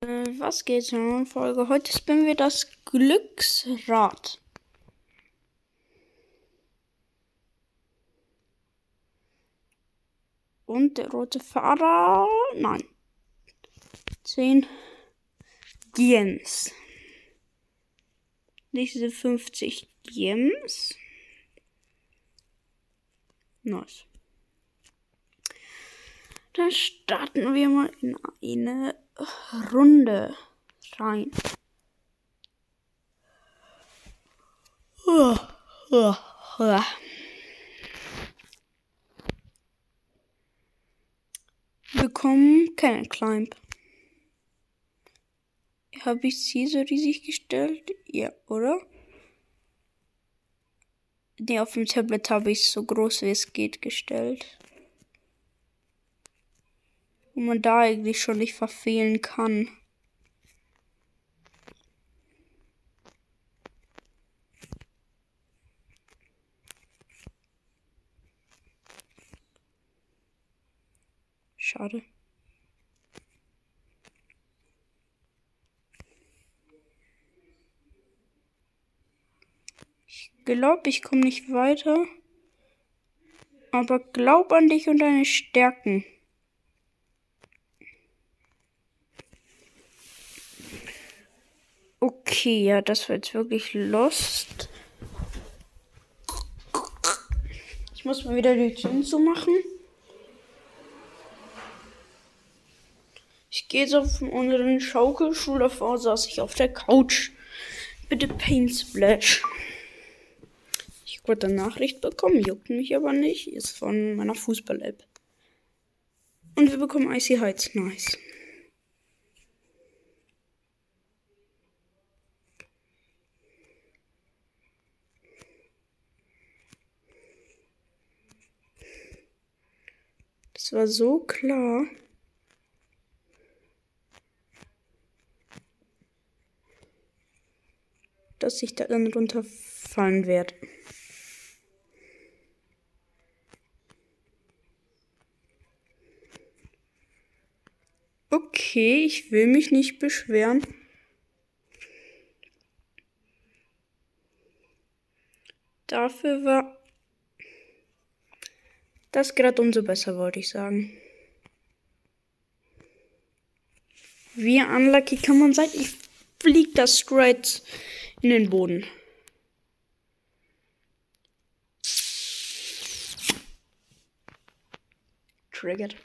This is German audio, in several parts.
Äh, was geht in der Folge? Heute spinnen wir das Glücksrad. Und der rote Fahrer. Nein. 10 Gems. Diese 50 Gems. Nice. Dann starten wir mal in eine Runde rein. Wir bekommen keinen Climb. Habe ich sie so riesig gestellt? Ja, oder? Ne, auf dem Tablet habe ich es so groß wie es geht gestellt wo man da eigentlich schon nicht verfehlen kann. Schade. Ich glaube, ich komme nicht weiter. Aber glaub an dich und deine Stärken. Okay, ja, das war jetzt wirklich lost. Ich muss mal wieder die Türen zumachen. Ich gehe jetzt auf unseren Schaukelstuhl. Davor saß ich auf der Couch. Bitte Paint Splash. Ich habe eine Nachricht bekommen, juckt mich aber nicht. Ist von meiner Fußball-App. Und wir bekommen Icy Heights. Nice. Es war so klar. dass ich da dann runterfallen werde. Okay, ich will mich nicht beschweren. Dafür war das gerade umso besser, wollte ich sagen. Wie unlucky kann man sein? Ich flieg das straight in den Boden. Triggered.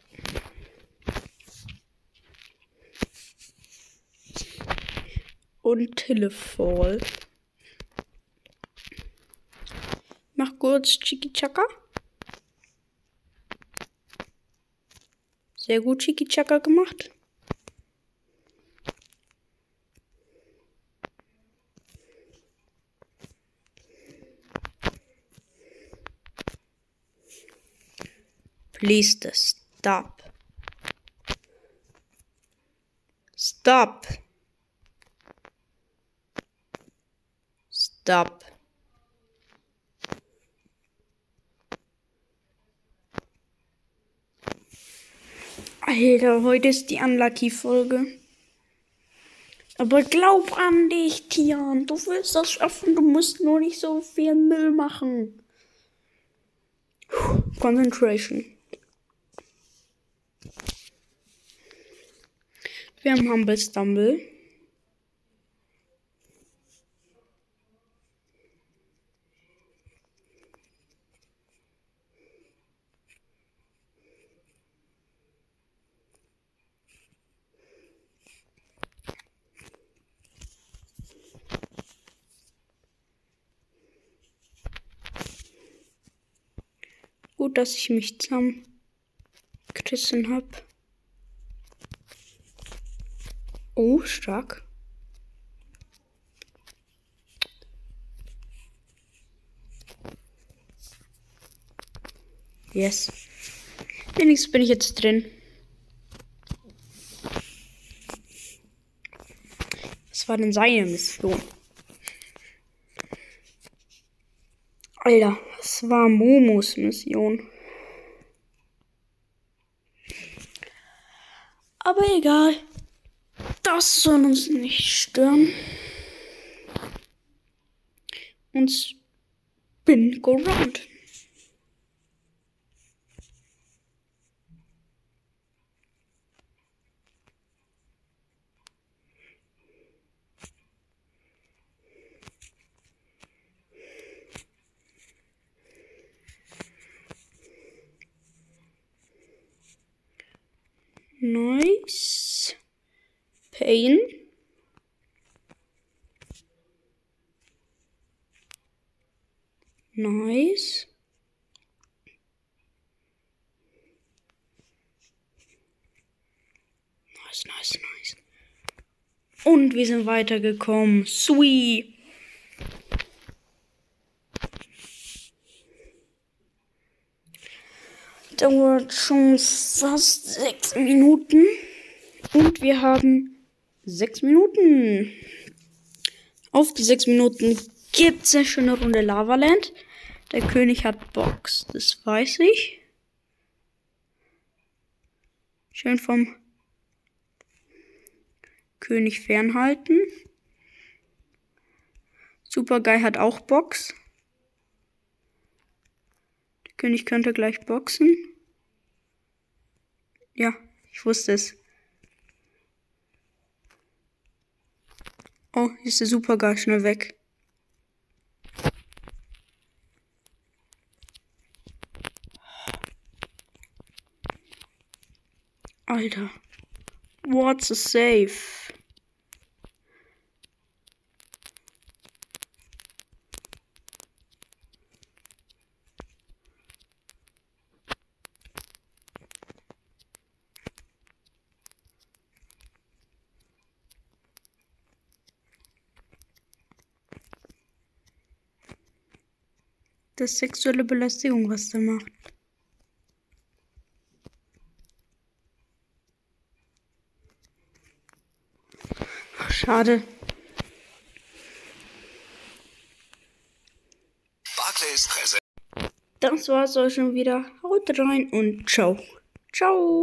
Und Telefall. Mach kurz Chiki Chaka. Sehr gut Chiki Chaka gemacht. Please stop. Stop. Stop. Alter, heute ist die Unlucky-Folge. Aber glaub an dich, Tian. Du willst das schaffen. Du musst nur nicht so viel Müll machen. Puh, Concentration. Wir haben Humble Stumble. Gut, dass ich mich zusammengerissen habe. Oh, stark. Yes. Wenigstens bin ich jetzt drin. Was war denn seine Mission? Alter, es war Momos Mission. Aber egal. Das soll uns nicht stören. Und Go Round. Nice. Pain. Nice. Nice, nice, nice. Und wir sind weitergekommen. Sweet. Dauert schon fast sechs Minuten. Und wir haben sechs Minuten. Auf die sechs Minuten gibt es eine schöne Runde Lavaland. Der König hat Box, das weiß ich. Schön vom König fernhalten. Superguy hat auch Box. Der König könnte gleich boxen. Ja, ich wusste es. Oh, hier ist der Superguy schnell weg. Alter. What's a safe? Das ist sexuelle Belästigung, was der macht. Schade. Das war's auch schon wieder. Haut rein und ciao. Ciao.